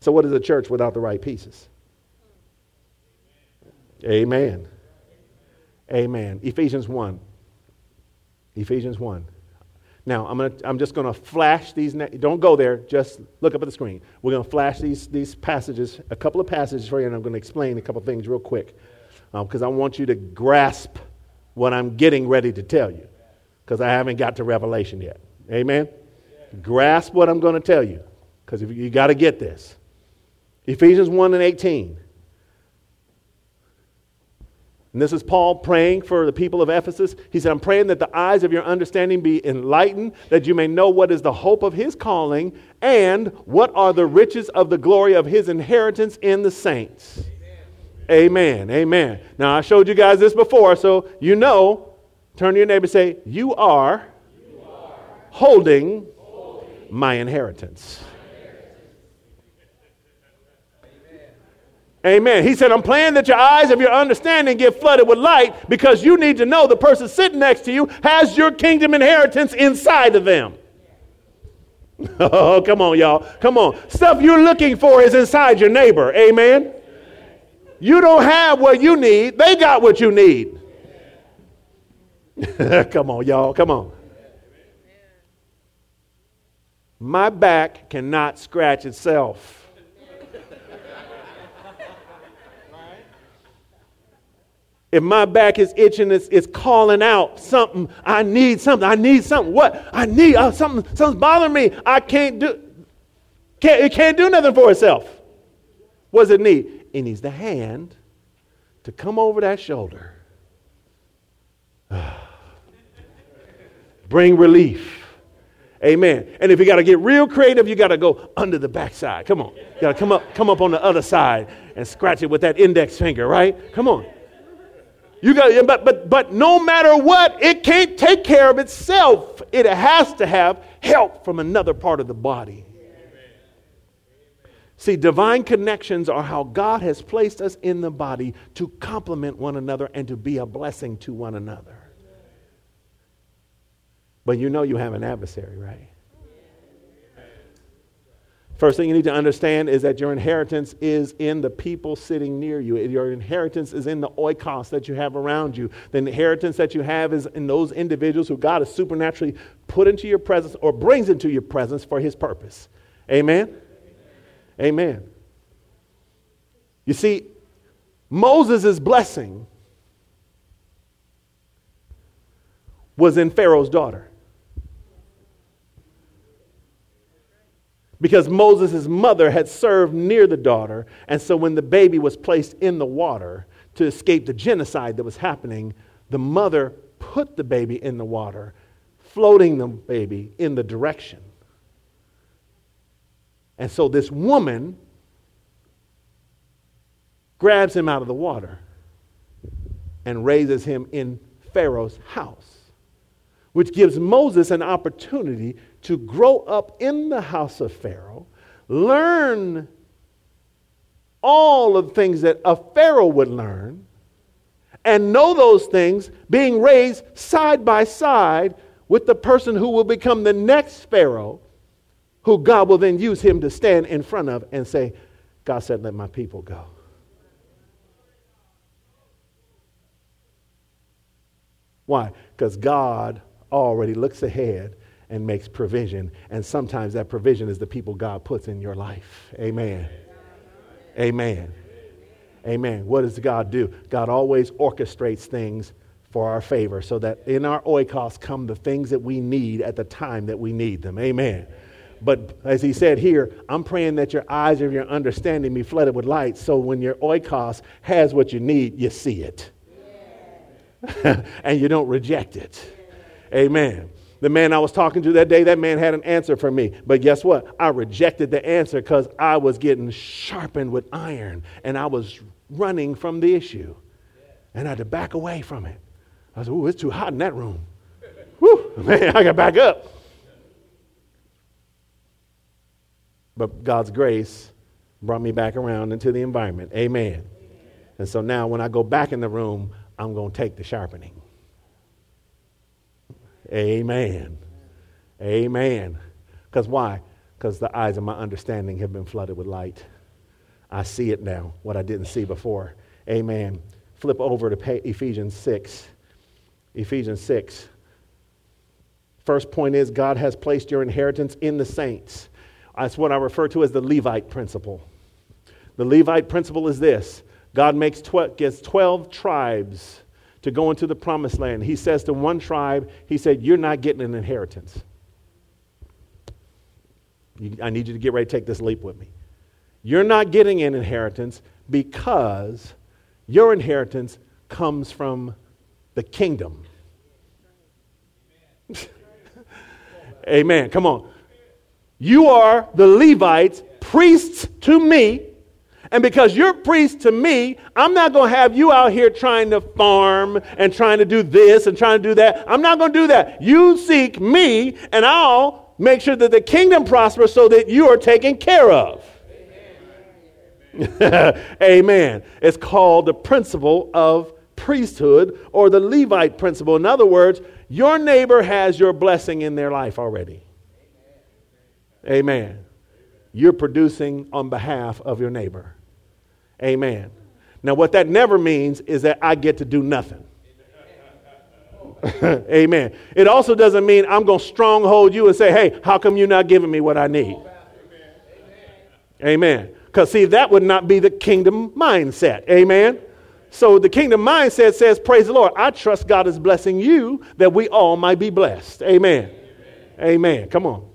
So, what is a church without the right pieces? Amen. Amen. Ephesians 1. Ephesians 1. Now, I'm, gonna, I'm just going to flash these. don't go there. Just look up at the screen. We're going to flash these, these passages, a couple of passages for you, and I'm going to explain a couple of things real quick because um, I want you to grasp what I'm getting ready to tell you because I haven't got to Revelation yet. Amen? Grasp what I'm going to tell you because you, you got to get this. Ephesians 1 and 18. And this is Paul praying for the people of Ephesus. He said, I'm praying that the eyes of your understanding be enlightened, that you may know what is the hope of his calling and what are the riches of the glory of his inheritance in the saints. Amen. Amen. Amen. Now, I showed you guys this before, so you know. Turn to your neighbor and say, You are, you are holding, holding my inheritance. Amen. He said, I'm praying that your eyes of your understanding get flooded with light because you need to know the person sitting next to you has your kingdom inheritance inside of them. Oh, come on, y'all. Come on. Stuff you're looking for is inside your neighbor. Amen. You don't have what you need, they got what you need. come on, y'all. Come on. My back cannot scratch itself. If my back is itching, it's, it's calling out something. I need something. I need something. What? I need uh, something. Something's bothering me. I can't do. Can't, it can't do nothing for itself. What does it need? It needs the hand to come over that shoulder. Bring relief. Amen. And if you got to get real creative, you got to go under the backside. Come on. You got to come up, come up on the other side and scratch it with that index finger, right? Come on. You got, but, but, but no matter what, it can't take care of itself. It has to have help from another part of the body. See, divine connections are how God has placed us in the body to complement one another and to be a blessing to one another. But you know you have an adversary, right? First thing you need to understand is that your inheritance is in the people sitting near you. Your inheritance is in the oikos that you have around you. The inheritance that you have is in those individuals who God has supernaturally put into your presence or brings into your presence for his purpose. Amen? Amen. You see, Moses' blessing was in Pharaoh's daughter. Because Moses' mother had served near the daughter. And so when the baby was placed in the water to escape the genocide that was happening, the mother put the baby in the water, floating the baby in the direction. And so this woman grabs him out of the water and raises him in Pharaoh's house, which gives Moses an opportunity to grow up in the house of Pharaoh, learn all of the things that a Pharaoh would learn, and know those things being raised side by side with the person who will become the next Pharaoh, who God will then use him to stand in front of and say, God said, Let my people go. Why? Because God already looks ahead and makes provision. And sometimes that provision is the people God puts in your life. Amen. Amen. Amen. What does God do? God always orchestrates things for our favor so that in our oikos come the things that we need at the time that we need them. Amen. But as he said here, I'm praying that your eyes of your understanding be flooded with light so when your oikos has what you need, you see it. and you don't reject it. Amen. The man I was talking to that day, that man had an answer for me. But guess what? I rejected the answer because I was getting sharpened with iron and I was running from the issue. And I had to back away from it. I said, Ooh, it's too hot in that room. Whew. Man, I got back up. But God's grace brought me back around into the environment. Amen. And so now when I go back in the room, I'm going to take the sharpening. Amen. Amen. Because why? Because the eyes of my understanding have been flooded with light. I see it now, what I didn't see before. Amen. Flip over to Ephesians 6. Ephesians 6. First point is God has placed your inheritance in the saints. That's what I refer to as the Levite principle. The Levite principle is this God makes gets 12 tribes to go into the promised land. He says to one tribe, He said, You're not getting an inheritance. I need you to get ready to take this leap with me. You're not getting an inheritance because your inheritance comes from the kingdom. Amen. Come on. You are the Levites, priests to me. And because you're priest to me, I'm not going to have you out here trying to farm and trying to do this and trying to do that. I'm not going to do that. You seek me, and I'll make sure that the kingdom prospers so that you are taken care of. Amen. Amen. It's called the principle of priesthood or the Levite principle. In other words, your neighbor has your blessing in their life already. Amen. You're producing on behalf of your neighbor. Amen. Now, what that never means is that I get to do nothing. Amen. It also doesn't mean I'm going to stronghold you and say, hey, how come you're not giving me what I need? Amen. Because, see, that would not be the kingdom mindset. Amen. So the kingdom mindset says, Praise the Lord. I trust God is blessing you that we all might be blessed. Amen. Amen. Amen. Come on.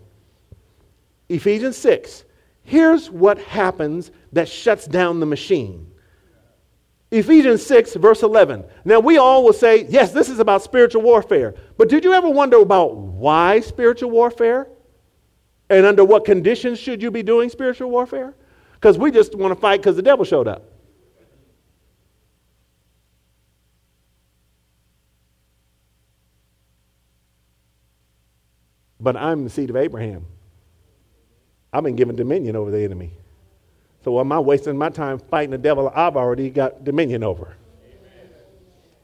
Ephesians 6. Here's what happens that shuts down the machine. Ephesians 6, verse 11. Now, we all will say, yes, this is about spiritual warfare. But did you ever wonder about why spiritual warfare? And under what conditions should you be doing spiritual warfare? Because we just want to fight because the devil showed up. But I'm the seed of Abraham. I've been given dominion over the enemy. So am I wasting my time fighting the devil I've already got dominion over? Amen.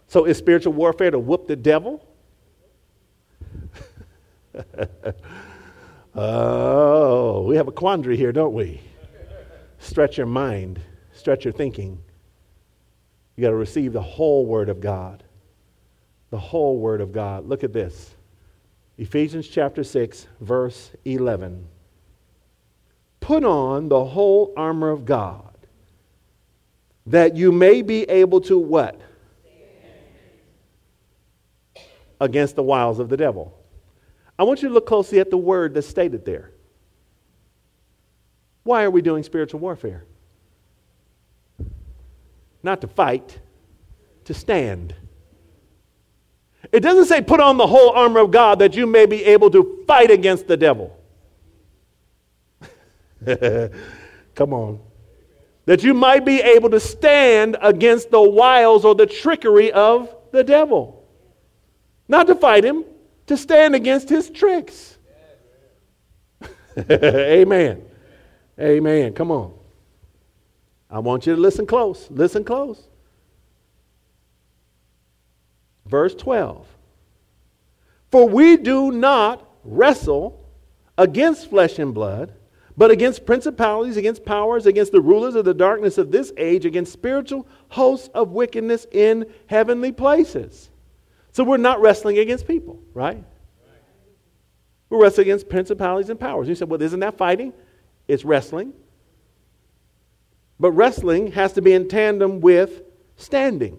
So is spiritual warfare to whoop the devil? oh, we have a quandary here, don't we? Stretch your mind, stretch your thinking. You got to receive the whole Word of God. The whole Word of God. Look at this. Ephesians chapter 6, verse 11. Put on the whole armor of God, that you may be able to what? Against the wiles of the devil. I want you to look closely at the word that's stated there. Why are we doing spiritual warfare? Not to fight, to stand. It doesn't say put on the whole armor of God that you may be able to fight against the devil. Come on. That you might be able to stand against the wiles or the trickery of the devil. Not to fight him, to stand against his tricks. Amen. Amen. Come on. I want you to listen close. Listen close. Verse 12. For we do not wrestle against flesh and blood, but against principalities, against powers, against the rulers of the darkness of this age, against spiritual hosts of wickedness in heavenly places. So we're not wrestling against people, right? We're wrestling against principalities and powers. You said, well, isn't that fighting? It's wrestling. But wrestling has to be in tandem with standing.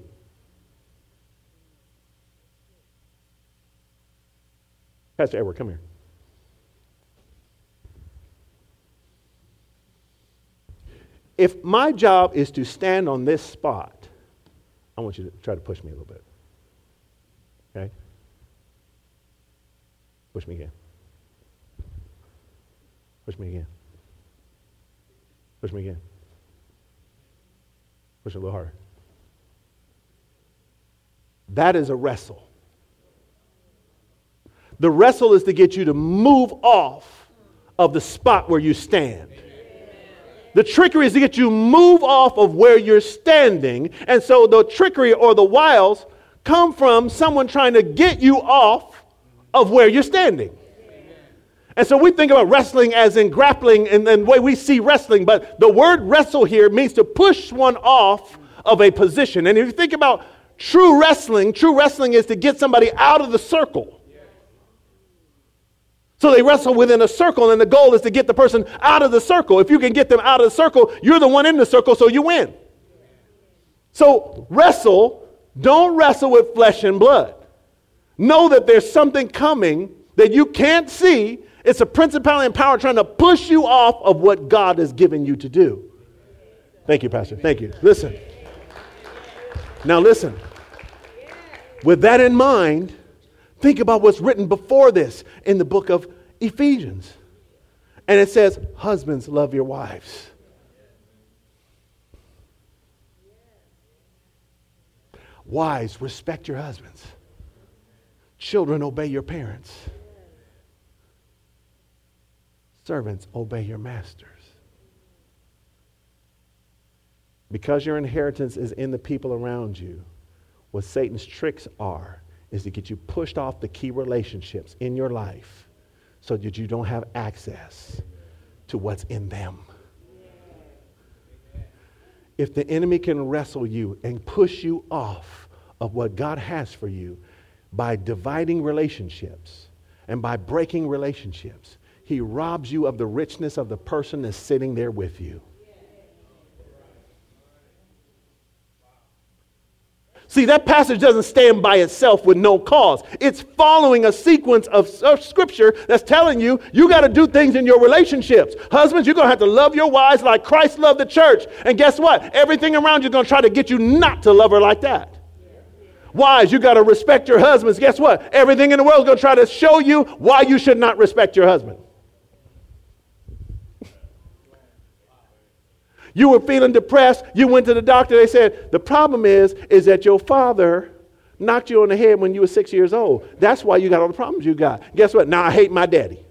Pastor Edward, come here. If my job is to stand on this spot, I want you to try to push me a little bit. Okay? Push me again. Push me again. Push me again. Push a little harder. That is a wrestle. The wrestle is to get you to move off of the spot where you stand. The trickery is to get you move off of where you're standing. And so the trickery or the wiles come from someone trying to get you off of where you're standing. And so we think about wrestling as in grappling and the way we see wrestling, but the word wrestle here means to push one off of a position. And if you think about true wrestling, true wrestling is to get somebody out of the circle. So they wrestle within a circle, and the goal is to get the person out of the circle. If you can get them out of the circle, you're the one in the circle, so you win. So wrestle, don't wrestle with flesh and blood. Know that there's something coming that you can't see. It's a principality and power trying to push you off of what God has given you to do. Thank you, Pastor. Thank you. Listen. Now, listen. With that in mind, Think about what's written before this in the book of Ephesians. And it says, Husbands, love your wives. Wives, respect your husbands. Children, obey your parents. Servants, obey your masters. Because your inheritance is in the people around you, what Satan's tricks are is to get you pushed off the key relationships in your life so that you don't have access to what's in them. If the enemy can wrestle you and push you off of what God has for you by dividing relationships and by breaking relationships, he robs you of the richness of the person that's sitting there with you. See, that passage doesn't stand by itself with no cause. It's following a sequence of, scripture that's telling you you got to do things in your relationships. Husbands, you're going to have to love your wives like Christ loved the church. And guess what? Everything around you is going to try to get you not to love her like that. Wives, you got to respect your husbands. Guess what? Everything in the world is going to try to show you why you should not respect your husband. You were feeling depressed. You went to the doctor. They said, the problem is, is that your father knocked you on the head when you were six years old. That's why you got all the problems you got. Guess what? Now I hate my daddy.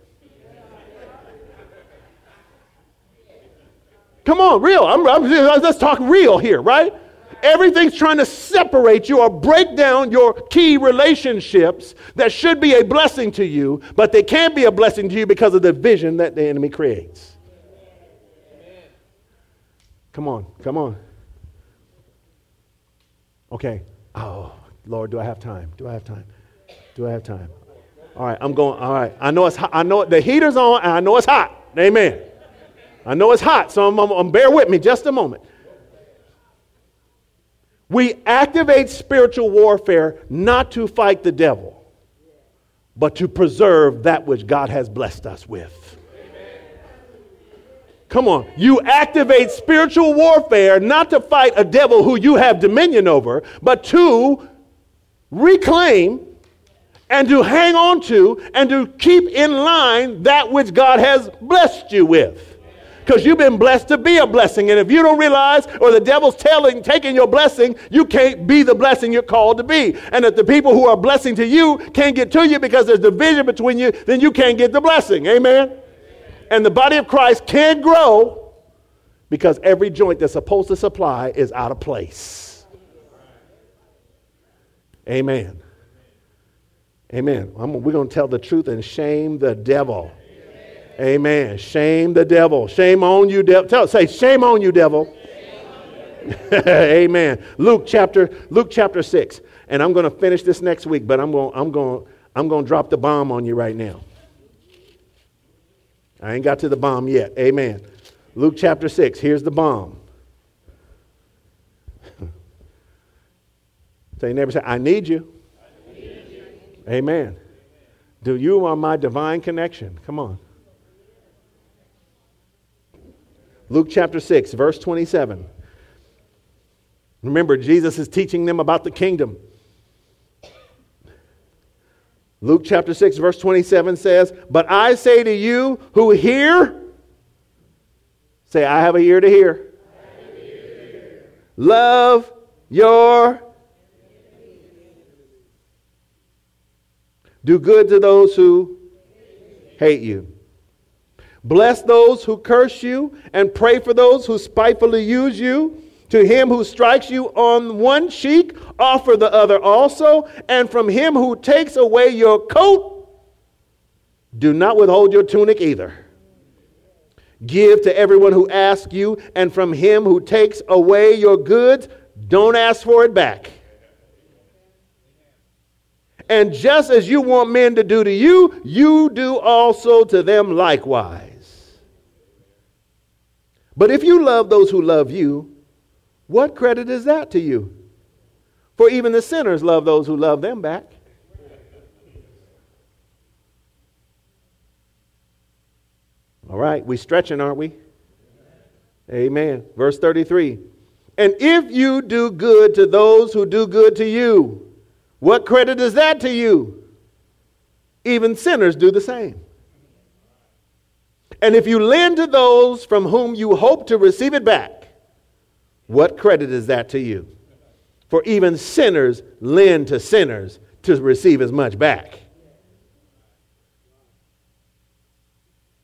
Come on, real. I'm, I'm, let's talk real here, right? Everything's trying to separate you or break down your key relationships that should be a blessing to you, but they can't be a blessing to you because of the vision that the enemy creates. Come on, come on. Okay. Oh, Lord, do I have time? Do I have time? Do I have time? All right, I'm going. All right. I know it's hot. I know the heater's on and I know it's hot. Amen. I know it's hot, so I'm, I'm, I'm bear with me just a moment. We activate spiritual warfare not to fight the devil, but to preserve that which God has blessed us with. Come on. You activate spiritual warfare not to fight a devil who you have dominion over, but to reclaim and to hang on to and to keep in line that which God has blessed you with. Because you've been blessed to be a blessing. And if you don't realize, or the devil's telling, taking your blessing, you can't be the blessing you're called to be. And if the people who are blessing to you can't get to you because there's division between you, then you can't get the blessing. Amen? And the body of Christ can't grow because every joint that's supposed to supply is out of place. Amen. Amen. I'm, we're going to tell the truth and shame the devil. Amen. Shame the devil. Shame on you, devil. Say, shame on you, devil. Amen. Luke chapter Luke chapter six, and I'm going to finish this next week, but I'm going I'm going I'm going to drop the bomb on you right now. I ain't got to the bomb yet. Amen. Luke chapter 6, here's the bomb. you never say, I need you. I need you. Amen. Do you are my divine connection. Come on. Luke chapter 6, verse 27. Remember, Jesus is teaching them about the kingdom. Luke chapter 6, verse 27 says, But I say to you who hear, say, I have a ear to hear. Love your. Do good to those who hate you. Bless those who curse you, and pray for those who spitefully use you. To him who strikes you on one cheek, offer the other also. And from him who takes away your coat, do not withhold your tunic either. Give to everyone who asks you, and from him who takes away your goods, don't ask for it back. And just as you want men to do to you, you do also to them likewise. But if you love those who love you, what credit is that to you? For even the sinners love those who love them back. All right, we stretching, aren't we? Amen. Verse 33. And if you do good to those who do good to you, what credit is that to you? Even sinners do the same. And if you lend to those from whom you hope to receive it back, what credit is that to you? For even sinners lend to sinners to receive as much back.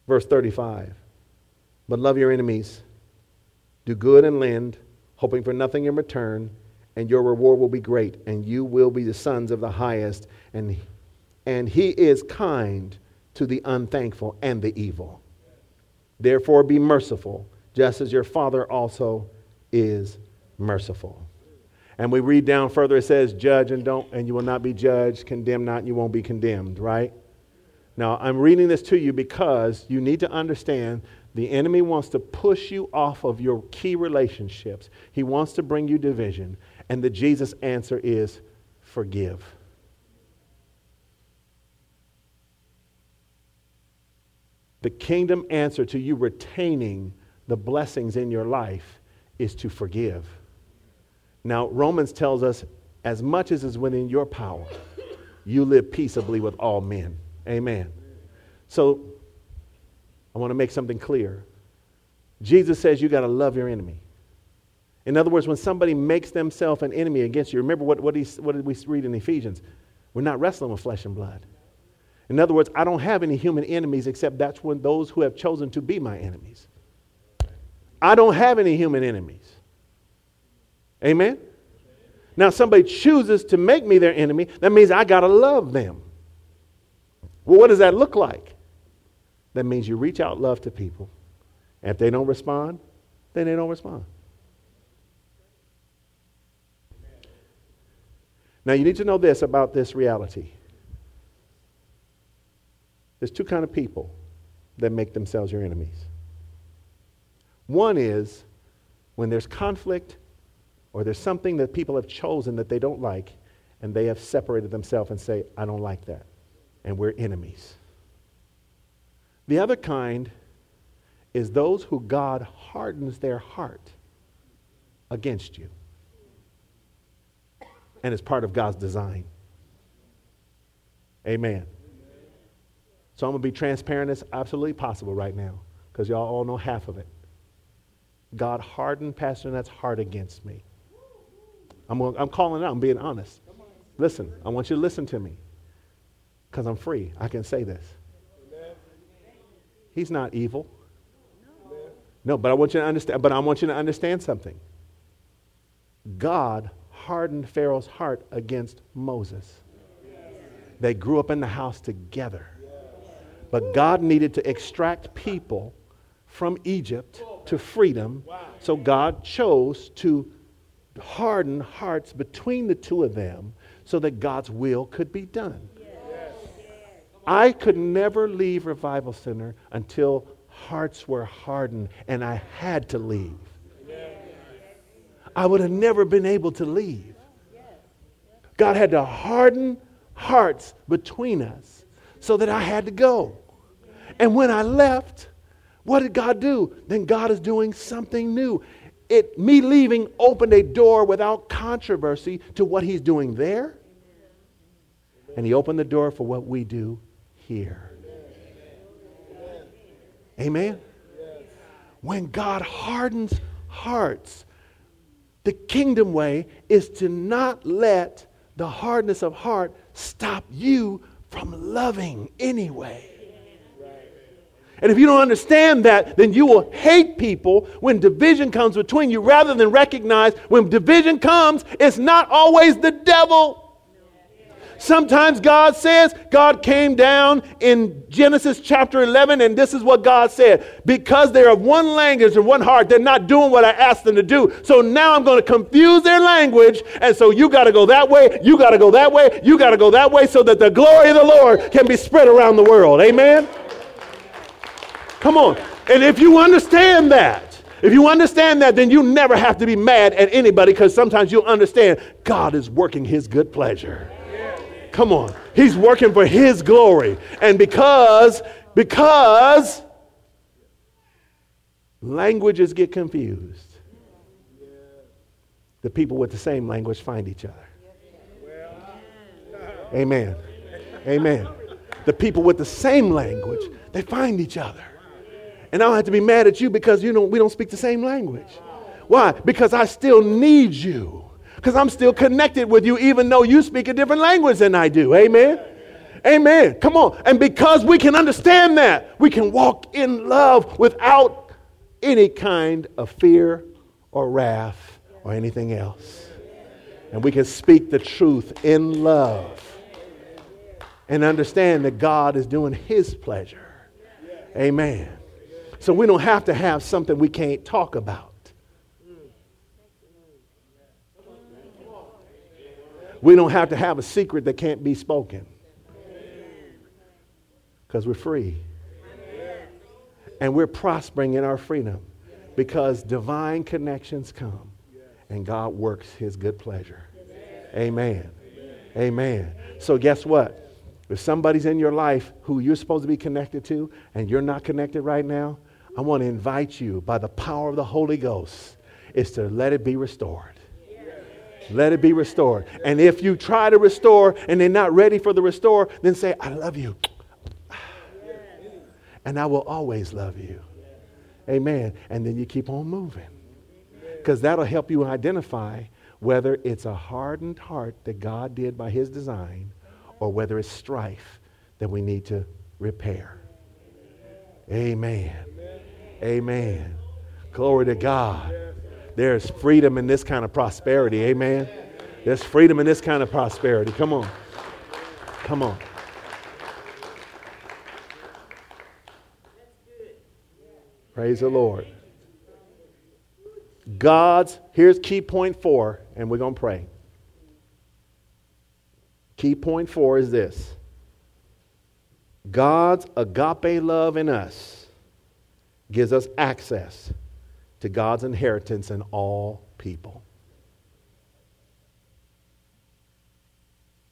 Verse 35 But love your enemies, do good and lend, hoping for nothing in return, and your reward will be great, and you will be the sons of the highest. And, and he is kind to the unthankful and the evil. Therefore, be merciful, just as your Father also is merciful. And we read down further, it says, Judge and don't, and you will not be judged, condemn not, and you won't be condemned, right? Now, I'm reading this to you because you need to understand the enemy wants to push you off of your key relationships. He wants to bring you division. And the Jesus answer is forgive. The kingdom answer to you retaining the blessings in your life is to forgive. Now, Romans tells us as much as is within your power, you live peaceably with all men. Amen. So, I want to make something clear. Jesus says you got to love your enemy. In other words, when somebody makes themselves an enemy against you, remember what, what, he, what did we read in Ephesians? We're not wrestling with flesh and blood. In other words, I don't have any human enemies except that's when those who have chosen to be my enemies. I don't have any human enemies. Amen? Now, somebody chooses to make me their enemy, that means I got to love them. Well, what does that look like? That means you reach out love to people. And if they don't respond, then they don't respond. Now, you need to know this about this reality. There's two kind of people that make themselves your enemies. One is when there's conflict or there's something that people have chosen that they don't like and they have separated themselves and say, I don't like that. And we're enemies. The other kind is those who God hardens their heart against you and it's part of God's design. Amen. So I'm going to be transparent as absolutely possible right now because y'all all know half of it. God hardened Pastor Nat's heart against me. I'm, I'm calling out. I'm being honest. Listen, I want you to listen to me because I'm free. I can say this. He's not evil. No, but I want you to understand. But I want you to understand something. God hardened Pharaoh's heart against Moses. They grew up in the house together. But God needed to extract people from Egypt to freedom. So God chose to harden hearts between the two of them so that God's will could be done. I could never leave Revival Center until hearts were hardened and I had to leave. I would have never been able to leave. God had to harden hearts between us so that I had to go. And when I left, what did God do? Then God is doing something new. It, me leaving opened a door without controversy to what he's doing there. And he opened the door for what we do here. Amen. When God hardens hearts, the kingdom way is to not let the hardness of heart stop you from loving anyway. And if you don't understand that, then you will hate people when division comes between you rather than recognize when division comes, it's not always the devil. Sometimes God says, God came down in Genesis chapter 11, and this is what God said. Because they're of one language and one heart, they're not doing what I asked them to do. So now I'm going to confuse their language, and so you got to go that way, you got to go that way, you got to go that way, so that the glory of the Lord can be spread around the world. Amen? Come on. And if you understand that, if you understand that, then you never have to be mad at anybody because sometimes you'll understand God is working his good pleasure. Come on. He's working for his glory. And because, because languages get confused, the people with the same language find each other. Amen. Amen. The people with the same language, they find each other. And I don't have to be mad at you because you know we don't speak the same language. Why? Because I still need you. Because I'm still connected with you, even though you speak a different language than I do. Amen. Amen. Come on. And because we can understand that, we can walk in love without any kind of fear or wrath or anything else. And we can speak the truth in love and understand that God is doing His pleasure. Amen. So we don't have to have something we can't talk about. We don't have to have a secret that can't be spoken. Because we're free. And we're prospering in our freedom because divine connections come and God works his good pleasure. Amen. Amen. So, guess what? If somebody's in your life who you're supposed to be connected to and you're not connected right now, I want to invite you by the power of the Holy Ghost is to let it be restored. Let it be restored. And if you try to restore and they're not ready for the restore, then say, I love you. And I will always love you. Amen. And then you keep on moving. Because that'll help you identify whether it's a hardened heart that God did by his design or whether it's strife that we need to repair. Amen. Amen. Glory to God. There's freedom in this kind of prosperity. Amen. There's freedom in this kind of prosperity. Come on. Come on. Praise the Lord. God's, here's key point four, and we're going to pray. Key point four is this God's agape love in us gives us access to God's inheritance in all people.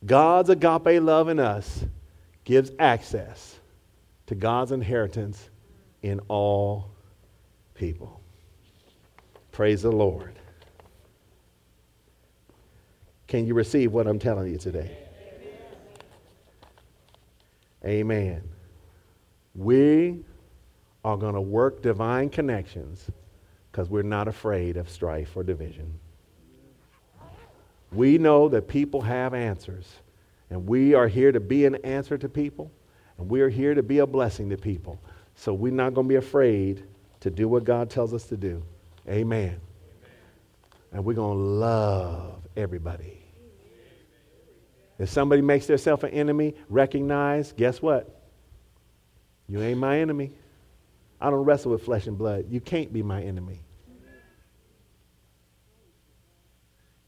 God's agape love in us gives access to God's inheritance in all people. Praise the Lord. Can you receive what I'm telling you today? Amen. We are going to work divine connections because we're not afraid of strife or division. We know that people have answers, and we are here to be an answer to people, and we are here to be a blessing to people. So we're not going to be afraid to do what God tells us to do. Amen. Amen. And we're going to love everybody. If somebody makes themselves an enemy, recognize, guess what? You ain't my enemy. I don't wrestle with flesh and blood. You can't be my enemy.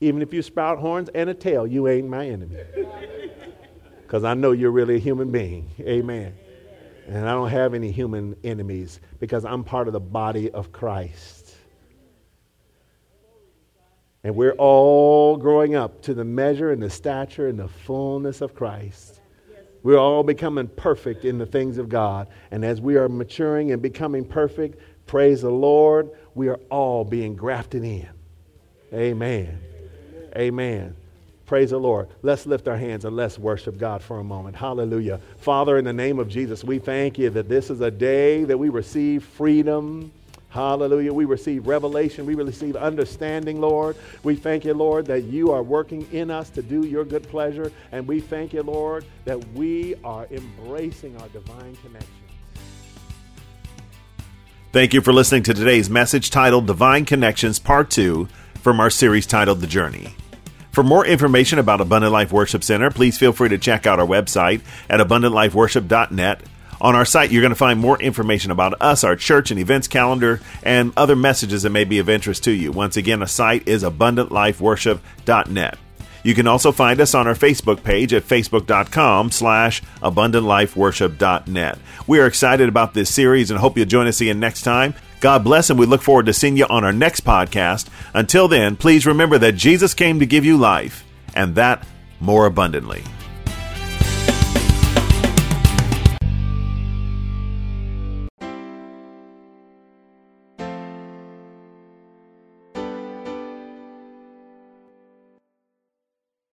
Even if you sprout horns and a tail, you ain't my enemy. Because I know you're really a human being. Amen. And I don't have any human enemies because I'm part of the body of Christ. And we're all growing up to the measure and the stature and the fullness of Christ. We're all becoming perfect in the things of God. And as we are maturing and becoming perfect, praise the Lord, we are all being grafted in. Amen. Amen. Praise the Lord. Let's lift our hands and let's worship God for a moment. Hallelujah. Father, in the name of Jesus, we thank you that this is a day that we receive freedom Hallelujah. We receive revelation. We receive understanding, Lord. We thank you, Lord, that you are working in us to do your good pleasure. And we thank you, Lord, that we are embracing our divine connection. Thank you for listening to today's message titled Divine Connections Part 2 from our series titled The Journey. For more information about Abundant Life Worship Center, please feel free to check out our website at abundantlifeworship.net on our site, you're going to find more information about us, our church and events calendar, and other messages that may be of interest to you. Once again, the site is abundantlifeworship.net. You can also find us on our Facebook page at facebook.com slash abundantlifeworship.net. We are excited about this series and hope you'll join us again next time. God bless, and we look forward to seeing you on our next podcast. Until then, please remember that Jesus came to give you life, and that more abundantly.